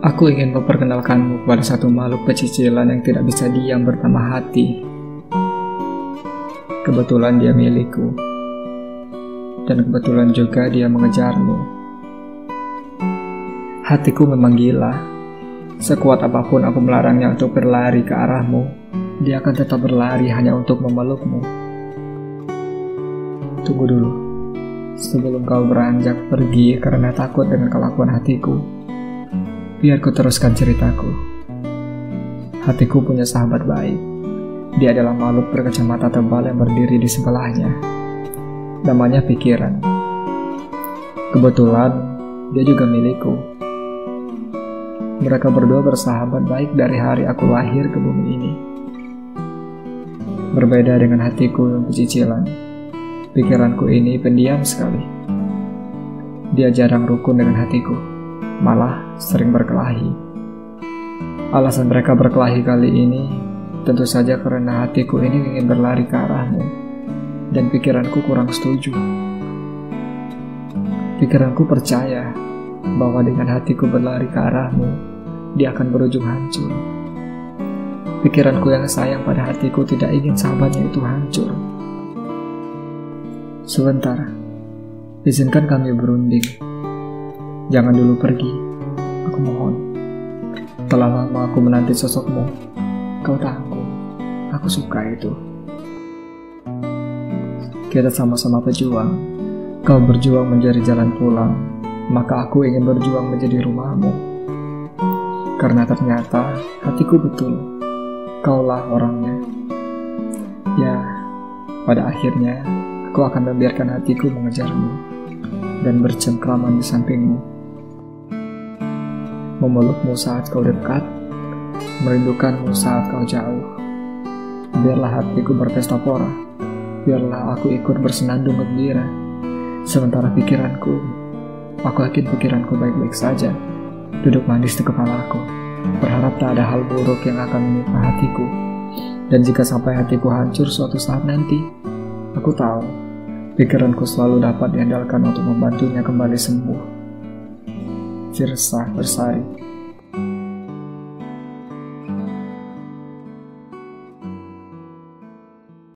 Aku ingin memperkenalkanmu kepada satu makhluk pecicilan yang tidak bisa diam bernama hati. Kebetulan dia milikku. Dan kebetulan juga dia mengejarmu. Hatiku memang gila. Sekuat apa pun aku melarangnya untuk berlari ke arahmu, dia akan tetap berlari hanya untuk memelukmu. Tunggu dulu. Sebelum kau beranjak pergi karena takut dengan kelakuan hatiku, Biar ku teruskan ceritaku. Hatiku punya sahabat baik. Dia adalah makhluk berkacamata tebal yang berdiri di sebelahnya. Namanya pikiran. Kebetulan, dia juga milikku. Mereka berdua bersahabat baik dari hari aku lahir ke bumi ini. Berbeda dengan hatiku yang pecicilan, pikiranku ini pendiam sekali. Dia jarang rukun dengan hatiku malah sering berkelahi. Alasan mereka berkelahi kali ini tentu saja karena hatiku ini ingin berlari ke arahmu dan pikiranku kurang setuju. Pikiranku percaya bahwa dengan hatiku berlari ke arahmu, dia akan berujung hancur. Pikiranku yang sayang pada hatiku tidak ingin sahabatnya itu hancur. Sebentar, izinkan kami berunding. Jangan dulu pergi. Aku mohon. Telah lama aku menanti sosokmu. Kau tangguh. Aku suka itu. Kita sama-sama pejuang. Kau berjuang menjadi jalan pulang, maka aku ingin berjuang menjadi rumahmu. Karena ternyata hatiku betul. Kaulah orangnya. Ya, pada akhirnya aku akan membiarkan hatiku mengejarmu dan bercengkraman di sampingmu memelukmu saat kau dekat, merindukanmu saat kau jauh. Biarlah hatiku berpesta pora, biarlah aku ikut bersenandung gembira. Sementara pikiranku, aku yakin pikiranku baik-baik saja, duduk manis di kepalaku, berharap tak ada hal buruk yang akan menimpa hatiku. Dan jika sampai hatiku hancur suatu saat nanti, aku tahu pikiranku selalu dapat diandalkan untuk membantunya kembali sembuh. Firsar, Firsari.